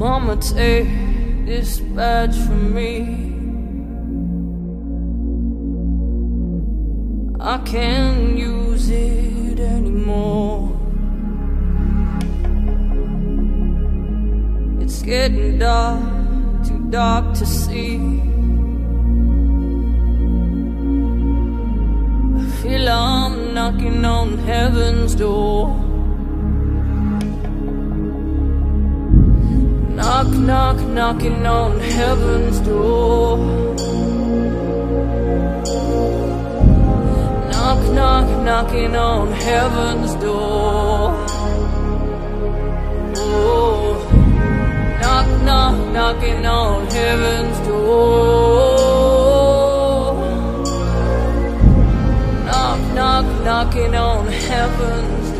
Mama, take this badge from me. I can't use it anymore. It's getting dark, too dark to see. I feel I'm knocking on heaven's door. Knock, knock, knocking on heaven's door. Knock, knock, knocking on heaven's door. Oh, knock, knock, knocking on heaven's door. Knock, knock, knocking on heaven's